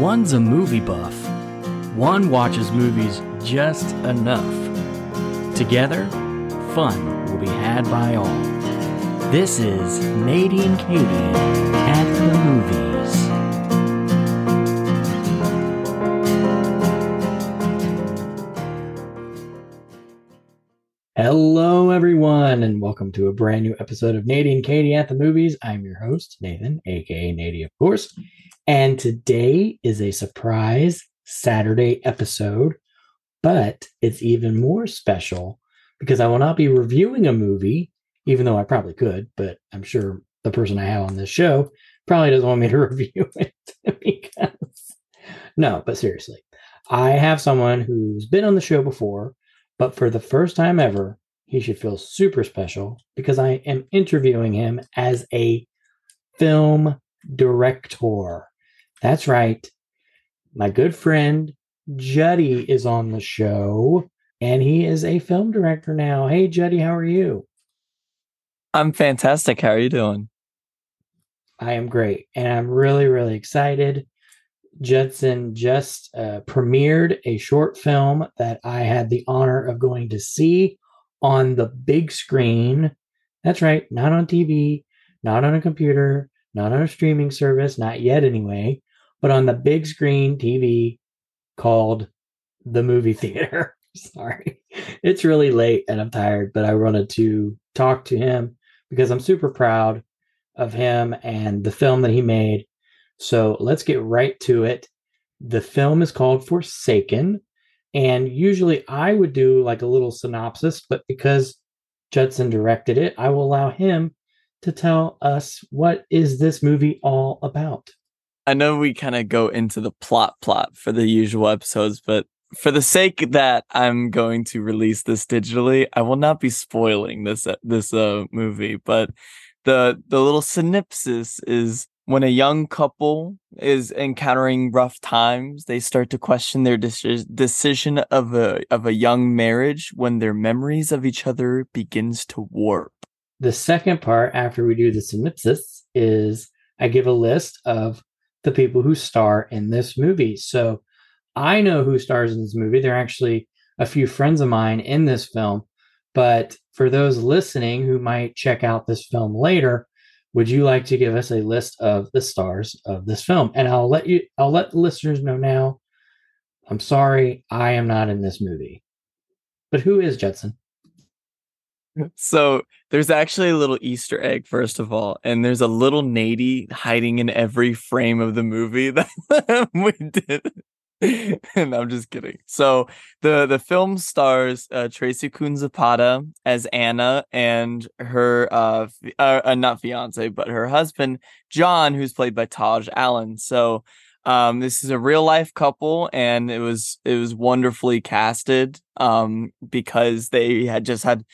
One's a movie buff. One watches movies just enough. Together, fun will be had by all. This is Nadie and Katie at the movies. Hello, everyone, and welcome to a brand new episode of Nadie and Katie at the movies. I'm your host, Nathan, aka Nady, of course. And today is a surprise Saturday episode, but it's even more special because I will not be reviewing a movie, even though I probably could, but I'm sure the person I have on this show probably doesn't want me to review it because no, but seriously, I have someone who's been on the show before, but for the first time ever, he should feel super special because I am interviewing him as a film director. That's right. My good friend Juddy is on the show, and he is a film director now. Hey, Juddy, how are you? I'm fantastic. How are you doing? I am great, and I'm really, really excited. Judson just uh, premiered a short film that I had the honor of going to see on the big screen. That's right, not on TV, not on a computer, not on a streaming service, not yet anyway, but on the big screen TV called the movie theater. Sorry. It's really late and I'm tired, but I wanted to talk to him because I'm super proud of him and the film that he made. So let's get right to it. The film is called Forsaken. And usually I would do like a little synopsis, but because Judson directed it, I will allow him to tell us what is this movie all about. I know we kind of go into the plot plot for the usual episodes, but for the sake that I'm going to release this digitally, I will not be spoiling this uh, this uh, movie. But the the little synopsis is when a young couple is encountering rough times, they start to question their de- decision of a of a young marriage when their memories of each other begins to warp. The second part, after we do the synopsis, is I give a list of the people who star in this movie. So I know who stars in this movie. They're actually a few friends of mine in this film. But for those listening who might check out this film later, would you like to give us a list of the stars of this film? And I'll let you I'll let the listeners know now. I'm sorry, I am not in this movie. But who is Judson? So there's actually a little Easter egg, first of all, and there's a little Nady hiding in every frame of the movie that we did. and I'm just kidding. So the the film stars uh, Traycie Kun Zapata as Anna and her uh, uh, uh, not fiance but her husband John, who's played by Taj Allen. So um, this is a real life couple, and it was it was wonderfully casted um, because they had just had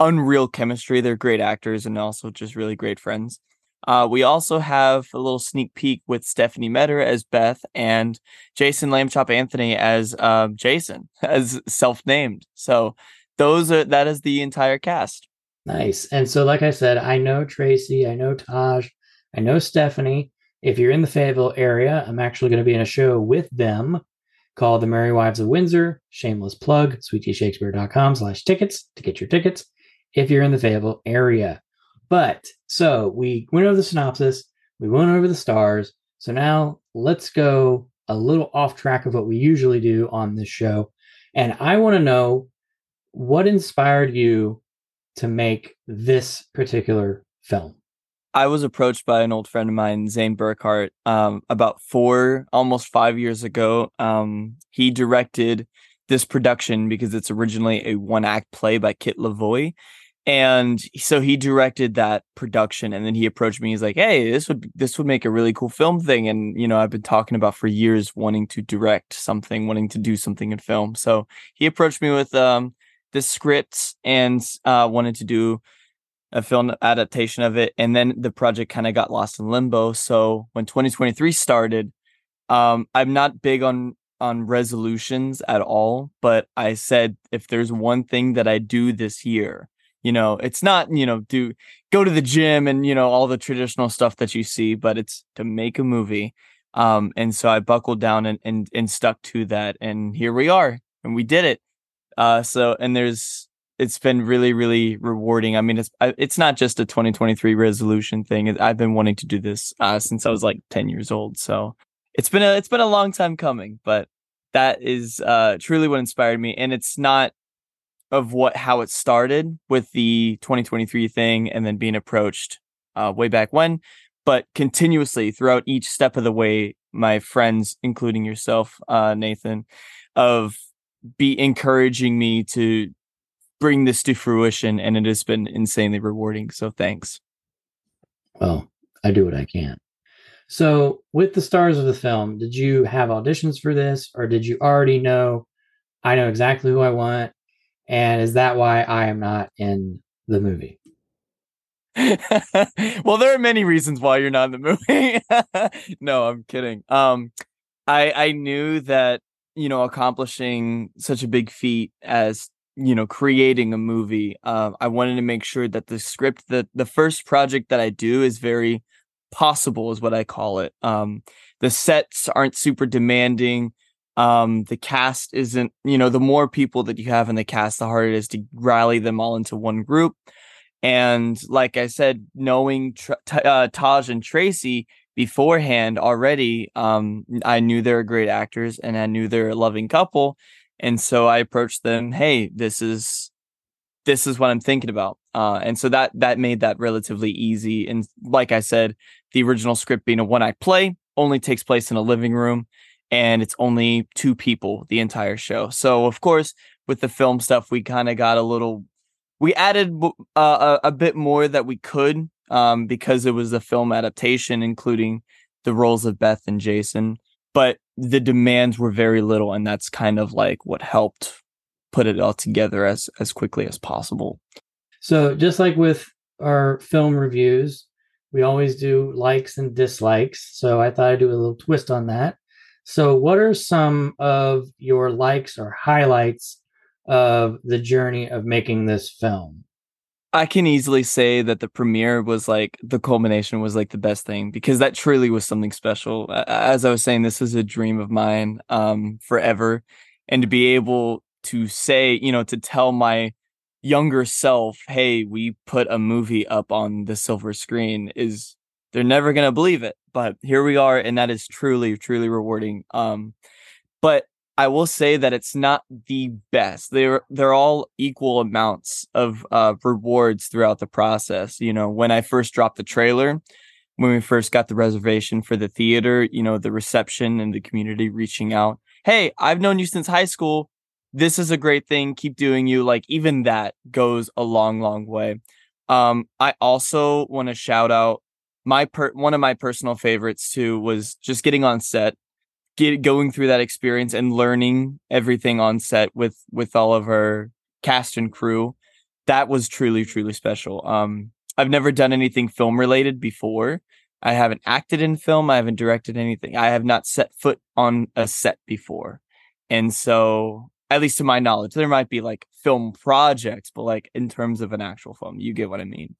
unreal chemistry. They're great actors and also just really great friends. Uh, we also have a little sneak peek with Stephanie Metter as Beth and Jason Lambchop Anthony as uh, Jason, as self-named. So those are that is the entire cast. Nice. And so, like I said, I know Traycie, I know Taj, I know Stephanie. If you're in the Fayetteville area, I'm actually going to be in a show with them called The Merry Wives of Windsor. Shameless plug, sweetteashakespeare.com slash tickets to get your tickets if you're in the Fayetteville area. But so we went over the synopsis, we went over the stars. So now let's go a little off track of what we usually do on this show. And I want to know what inspired you to make this particular film. I was approached by an old friend of mine, Zane Burkhart, um, about four, almost five years ago. Um, he directed this production because it's originally a one act play by Kit Lavoie. And so he directed that production and then he approached me he's like hey this would this would make a really cool film thing and you know i've been talking about for years wanting to direct something wanting to do something in film. So he approached me with um this script and uh wanted to do a film adaptation of it and then the project kind of got lost in limbo. So when 2023 started um i'm not big on on resolutions at all but i said if there's one thing that i do this year you know it's not you know do go to the gym and you know all the traditional stuff that you see but it's to make a movie Um, and so I buckled down and, and and stuck to that, and here we are, and we did it. Uh, so and there's it's been really really rewarding. I mean, it's it's not just a 2023 resolution thing. I've been wanting to do this uh, since I was like 10 years old. So it's been a it's been a long time coming, but that is uh, truly what inspired me. And it's not of what how it started with the 2023 thing, and then being approached uh, way back when, but continuously throughout each step of the way, my friends, including yourself, uh, Nathan, of be encouraging me to bring this to fruition, and it has been insanely rewarding. So thanks. Well, I do what I can. So, with the stars of the film, did you have auditions for this, or did you already know? I know exactly who I want, and is that why I am not in the movie? well, there are many reasons why you're not in the movie. no, I'm kidding. Um, I I knew that you know accomplishing such a big feat as you know creating a movie. Uh, I wanted to make sure that the script, the the first project that I do, is very possible, is what I call it. Um, the sets aren't super demanding. Um, the cast isn't, you know, the more people that you have in the cast, the harder it is to rally them all into one group. And like I said, knowing uh, Taj and Traycie beforehand already, um, I knew they were great actors and I knew they're a loving couple. And so I approached them, hey, this is this is what I'm thinking about. Uh, and so that that made that relatively easy. And like I said, the original script being a one act play only takes place in a living room and it's only two people the entire show. So of course, with the film stuff, we kind of got a little we added uh, a, a, bit more that we could um, because it was a film adaptation, including the roles of Beth and Jason. But the demands were very little, and that's kind of like what helped put it all together as as quickly as possible. So, just like with our film reviews, we always do likes and dislikes. So, I thought I'd do a little twist on that. So, what are some of your likes or highlights of the journey of making this film? I can easily say that the premiere was like the culmination was like the best thing because that truly was something special. As I was saying, this is a dream of mine um, forever. And to be able to say, you know, to tell my younger self, hey, we put a movie up on the silver screen is they're never gonna believe it. But here we are, and that is truly, truly rewarding. Um, but I will say that it's not the best. They're they're all equal amounts of uh, rewards throughout the process. You know, when I first dropped the trailer, when we first got the reservation for the theater, you know, the reception and the community reaching out. Hey, I've known you since high school. This is a great thing. Keep doing you. Like even that goes a long, long way. Um, I also want to shout out my per one of my personal favorites too was just getting on set get going through that experience and learning everything on set with with all of our cast and crew that was truly truly special um i've never done anything film related before i haven't acted in film i haven't directed anything i have not set foot on a set before and so at least to my knowledge there might be like film projects but like in terms of an actual film you get what i mean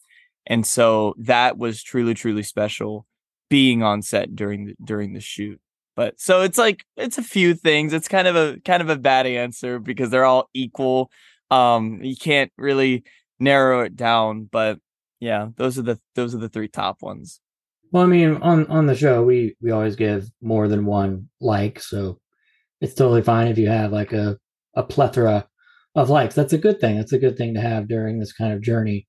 and so that was truly truly special being on set during the during the shoot but so it's like it's a few things. It's kind of a kind of a bad answer because they're all equal. Um, you can't really narrow it down, but yeah, those are the those are the three top ones. Well, I mean, on on the show, we we always give more than one like, so it's totally fine if you have like a a plethora of likes. That's a good thing. That's a good thing to have during this kind of journey.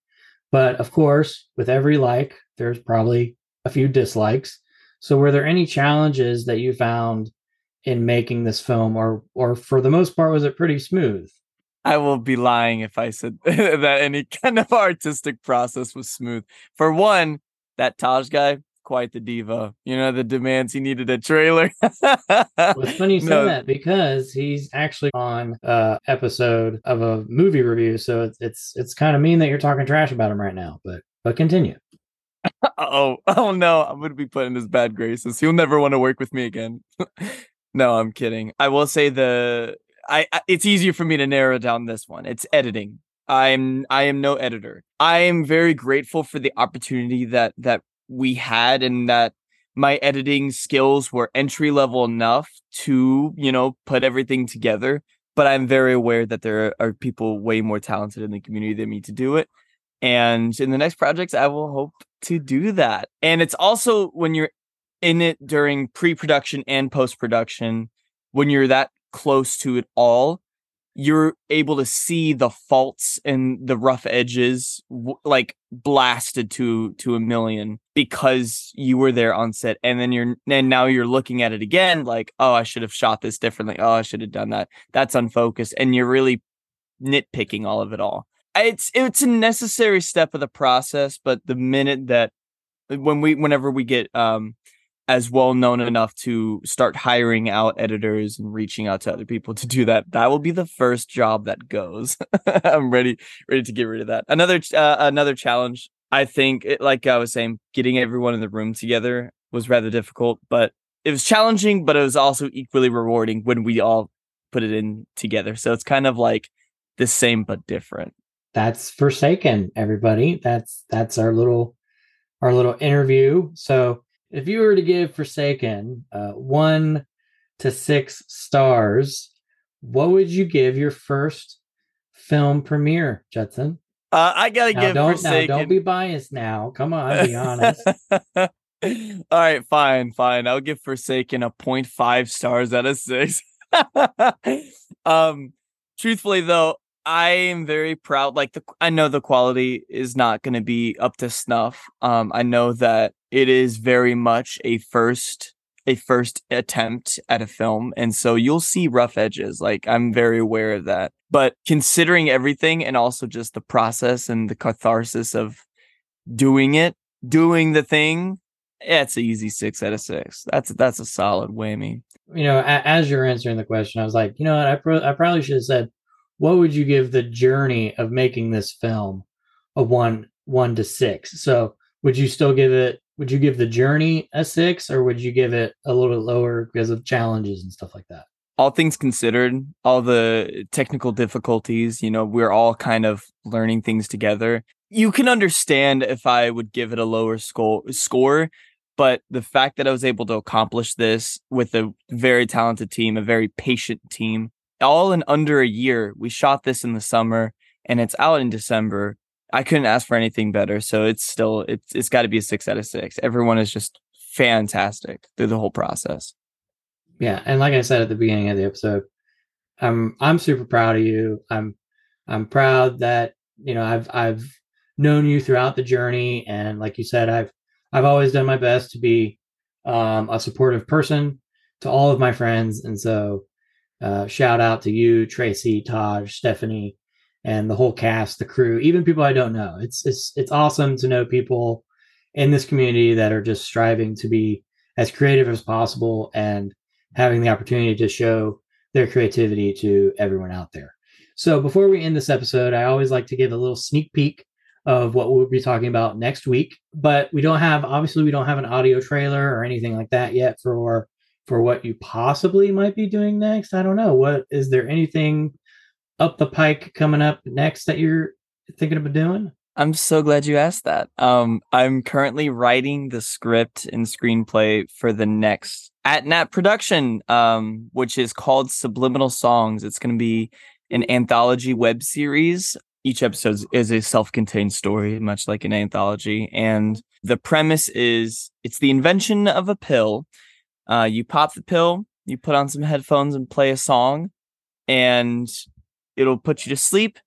But of course, with every like, there's probably a few dislikes. So, were there any challenges that you found in making this film, or or for the most part, was it pretty smooth? I will be lying if I said that any kind of artistic process was smooth. For one, that Taj guy, quite the diva. You know, the demands he needed a trailer. well, it's funny you say no. that because he's actually on a episode of a movie review. So it's it's it's kind of mean that you're talking trash about him right now. But but continue oh, oh no, I'm gonna be put in his bad graces. He'll never want to work with me again. no, I'm kidding. I will say the I, I it's easier for me to narrow down this one. It's editing. I'm I am no editor. I am very grateful for the opportunity that that we had and that my editing skills were entry level enough to, you know, put everything together. But I'm very aware that there are people way more talented in the community than me to do it. And in the next projects, I will hope to do that. And it's also when you're in it during pre production and post production, when you're that close to it all, you're able to see the faults and the rough edges like blasted to to a million because you were there on set and then you're and now you're looking at it again like oh I should have shot this differently. Oh I should have done that. That's unfocused and you're really nitpicking all of it all. It's it's a necessary step of the process but the minute that when we whenever we get um as well known enough to start hiring out editors and reaching out to other people to do that that will be the first job that goes. I'm ready ready to get rid of that. Another uh, another challenge i think it, like i was saying getting everyone in the room together was rather difficult but it was challenging but it was also equally rewarding when we all put it in together. So it's kind of like the same but different. That's forsaken everybody. That's that's our little our little interview. So if you were to give Forsaken uh, one to six stars, what would you give your first film premiere, Judson? Uh, I gotta now, give don't, Forsaken. Now, don't be biased now. Come on, be honest. All right, fine, fine. I'll give Forsaken a 0.5 stars out of six. um, truthfully though, I am very proud. Like the, I know the quality is not going to be up to snuff. Um, I know that it is very much a first a first attempt at a film and so you'll see rough edges like i'm very aware of that but considering everything and also just the process and the catharsis of doing it doing the thing yeah, it's an easy six out of six that's that's a solid whammy you know as you're answering the question i was like you know what i, pro- I probably should have said what would you give the journey of making this film a one one to six? So would you still give it would you give the journey a six or would you give it a little bit lower because of challenges and stuff like that? All things considered all the technical difficulties you know we're all kind of learning things together. You can understand if i would give it a lower score score but the fact that i was able to accomplish this with a very talented team a very patient team all in under a year we shot this in the summer and it's out in december I couldn't ask for anything better. So it's still it's it's got to be a six out of six. Everyone is just fantastic through the whole process. Yeah, and like I said at the beginning of the episode, I'm I'm super proud of you. I'm I'm proud that you know I've I've known you throughout the journey, and like you said, I've I've always done my best to be um, a supportive person to all of my friends, and so uh, shout out to you, Traycie, Taj, Stephanie, and the whole cast, the crew, even people I don't know. It's it's it's awesome to know people in this community that are just striving to be as creative as possible and having the opportunity to show their creativity to everyone out there. So before we end this episode, I always like to give a little sneak peek of what we'll be talking about next week. But we don't have obviously we don't have an audio trailer or anything like that yet for for what you possibly might be doing next. I don't know. What is there anything up the pike coming up next that you're thinking about doing? I'm so glad you asked that. Um, I'm currently writing the script and screenplay for the next at Nat production, um, which is called Subliminal Songs. It's going to be an anthology web series. Each episode is a self-contained story, much like an anthology. And the premise is it's the invention of a pill. Uh, you pop the pill, you put on some headphones and play a song, and it'll put you to sleep.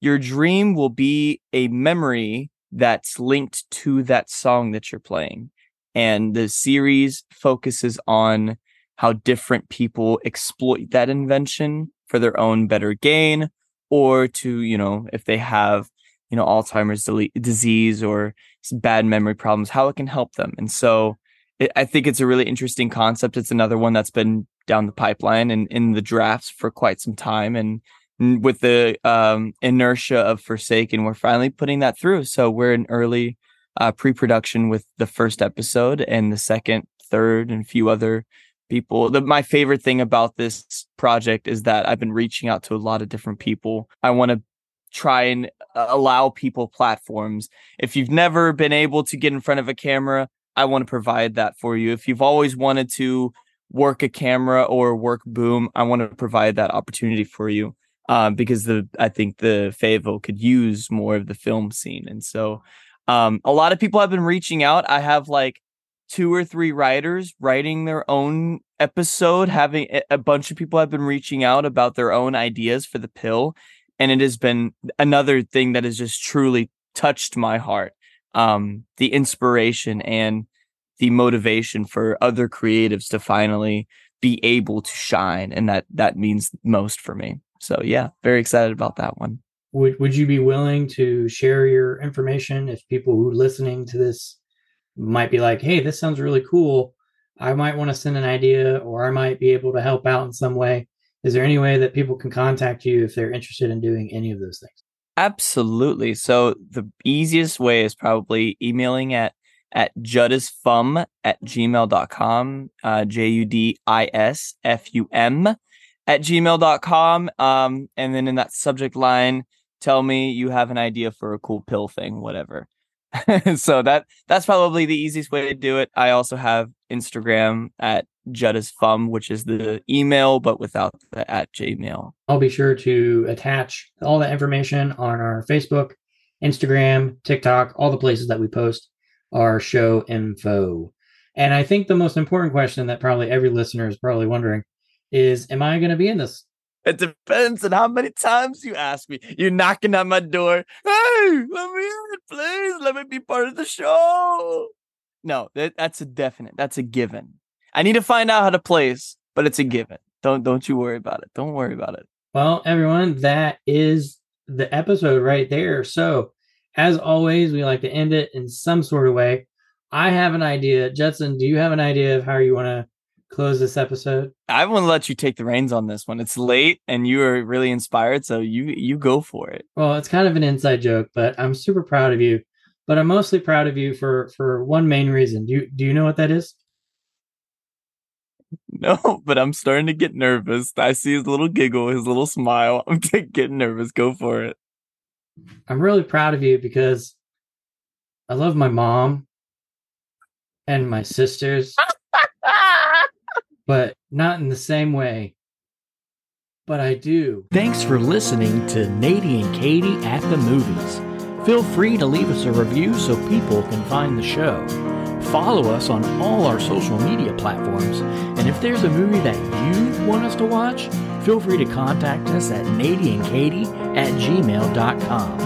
Your dream will be a memory that's linked to that song that you're playing. And the series focuses on how different people exploit that invention for their own better gain or to, you know, if they have, you know, Alzheimer's disease or bad memory problems, how it can help them. And so it, I think it's a really interesting concept. It's another one that's been down the pipeline and in the drafts for quite some time. And with the um, inertia of Forsaken, we're finally putting that through. So we're in early uh, pre-production with the first episode and the second, third, and a few other people. The, my favorite thing about this project is that I've been reaching out to a lot of different people. I want to try and uh, allow people platforms. If you've never been able to get in front of a camera, I want to provide that for you. If you've always wanted to work a camera or work boom, I want to provide that opportunity for you. Um, because the I think the Fayetteville could use more of the film scene. And so um, a lot of people have been reaching out. I have like two or three writers writing their own episode, having a bunch of people have been reaching out about their own ideas for the pill. And it has been another thing that has just truly touched my heart. Um, the inspiration and the motivation for other creatives to finally be able to shine. And that that means most for me. So yeah, very excited about that one. Would would you be willing to share your information if people who are listening to this might be like, hey, this sounds really cool. I might want to send an idea or I might be able to help out in some way. Is there any way that people can contact you if they're interested in doing any of those things? Absolutely. So the easiest way is probably emailing at at judisfum at gmail.com, uh, J U D I S F U M at gmail.com. Um, and then in that subject line, tell me you have an idea for a cool pill thing, whatever. so that that's probably the easiest way to do it. I also have Instagram at Fum, which is the email, but without the at Gmail. I'll be sure to attach all that information on our Facebook, Instagram, TikTok, all the places that we post our show info. And I think the most important question that probably every listener is probably wondering is Am I going to be in this? It depends on how many times you ask me. You're knocking on my door. Hey, let me in, please. Let me be part of the show. No, that, that's a definite. That's a given. I need to find out how to place, but it's a given. Don't don't you worry about it. Don't worry about it. Well, everyone, that is the episode right there. So, as always, we like to end it in some sort of way. I have an idea. Judson, do you have an idea of how you want to close this episode? I want to let you take the reins on this one. It's late and you are really inspired, so you you go for it. Well, it's kind of an inside joke, but I'm super proud of you. But I'm mostly proud of you for for one main reason. Do you do you know what that is? No, but I'm starting to get nervous. I see his little giggle, his little smile. I'm getting nervous. Go for it. I'm really proud of you because I love my mom and my sisters but not in the same way. But I do. Thanks for listening to Nadie and Katie at the Movies. Feel free to leave us a review so people can find the show. Follow us on all our social media platforms, and if there's a movie that you want us to watch, feel free to contact us at nadieandkatie at gmail.com.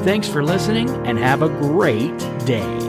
Thanks for listening and have a great day.